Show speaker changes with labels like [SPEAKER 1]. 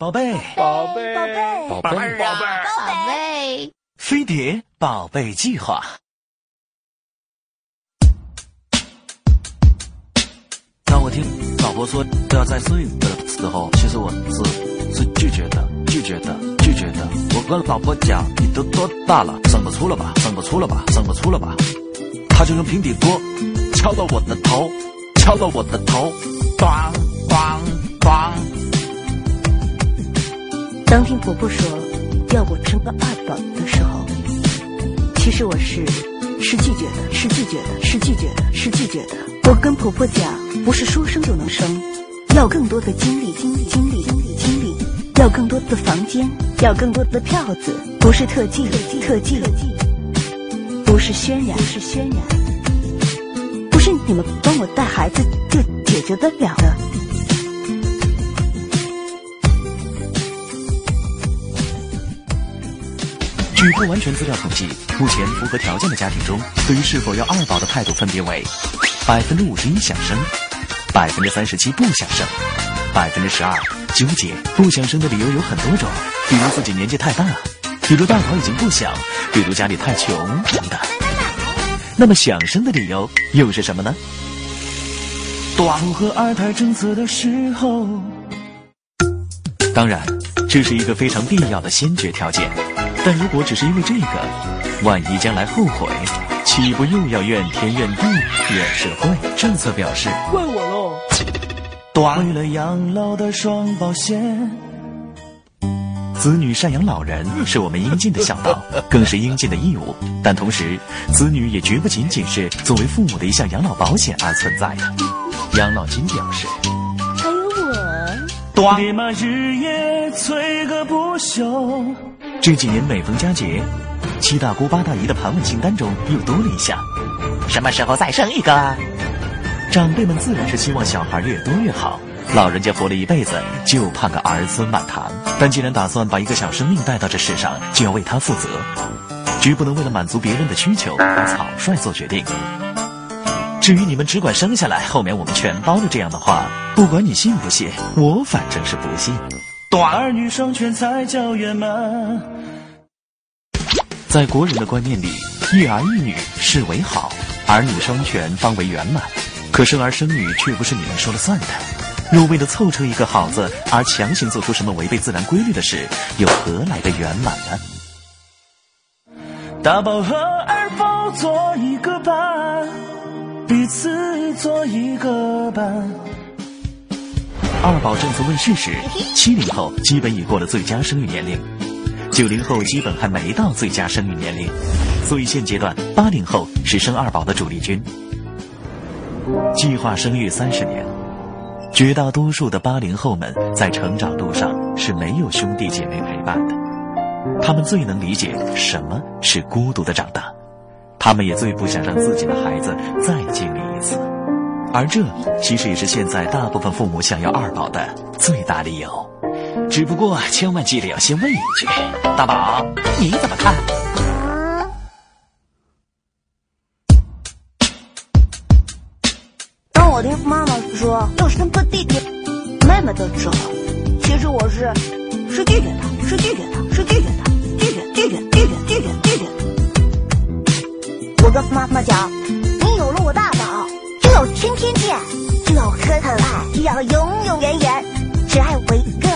[SPEAKER 1] 宝贝，
[SPEAKER 2] 宝贝，
[SPEAKER 3] 宝贝，
[SPEAKER 2] 宝贝，宝贝，
[SPEAKER 3] 宝贝，
[SPEAKER 1] 飞碟宝贝计划。当我听老婆说都要再睡的时候，其实我是是拒绝的，拒绝的，拒绝的。我跟老婆讲：“你都多大了，生不出了吧，生不出了吧，生不出了吧。”她就用平底锅敲到我的头，敲到我的头，咣咣咣。
[SPEAKER 4] 当听婆婆说要我生个二宝的时候，其实我是是拒绝的，是拒绝的，是拒绝的，是拒绝的。我跟婆婆讲，不是说生就能生，要更多的精力，精力，精力，精力，精力，要更多的房间，要更多的票子，不是特技，特技，特技，不是渲染，是渲染，不是你们帮我带孩子就解决得了的。
[SPEAKER 1] 据不完全资料统计，目前符合条件的家庭中，对于是否要二宝的态度分别为：百分之五十一想生，百分之三十七不想生，百分之十二纠结。不想生的理由有很多种，比如自己年纪太大，比如大宝已经不小，比如家里太穷等等。那么想生的理由又是什么呢？符合二胎政策的时候，当然，这是一个非常必要的先决条件。但如果只是因为这个，万一将来后悔，岂不又要怨天怨地怨社会？政策表示
[SPEAKER 2] 怪我喽。
[SPEAKER 1] 为了养老的双保险，子女赡养老人是我们应尽的孝道，更是应尽的义务。但同时，子女也绝不仅仅是作为父母的一项养老保险而存在的。养老金表示，
[SPEAKER 4] 还有我。
[SPEAKER 1] 爹妈日夜催个不休。这几年每逢佳节，七大姑八大姨的盘问清单中又多了一项：什么时候再生一个？长辈们自然是希望小孩越多越好，老人家活了一辈子就盼个儿孙满堂。但既然打算把一个小生命带到这世上，就要为他负责，绝不能为了满足别人的需求而草率做决定。至于你们只管生下来，后面我们全包了这样的话，不管你信不信，我反正是不信。儿女双全才叫圆满。在国人的观念里，一儿一女是为好，儿女双全方为圆满。可生儿生女却不是你们说了算的。若为了凑成一个好字而强行做出什么违背自然规律的事，又何来的圆满呢？大宝和二宝做一个伴，彼此做一个伴。二宝政策问世时，七零后基本已过了最佳生育年龄，九零后基本还没到最佳生育年龄，所以现阶段八零后是生二宝的主力军。计划生育三十年，绝大多数的八零后们在成长路上是没有兄弟姐妹陪伴的，他们最能理解什么是孤独的长大，他们也最不想让自己的孩子再经历一次。而这其实也是现在大部分父母想要二宝的最大理由，只不过千万记得要先问一句：“大宝，你怎么看？”
[SPEAKER 4] 当我听妈妈说要生个弟弟妹妹的时候，其实我是是拒绝的，是拒绝的，是拒绝的，拒绝拒绝拒绝拒绝拒绝。我跟妈妈讲，永远远，只爱我一个，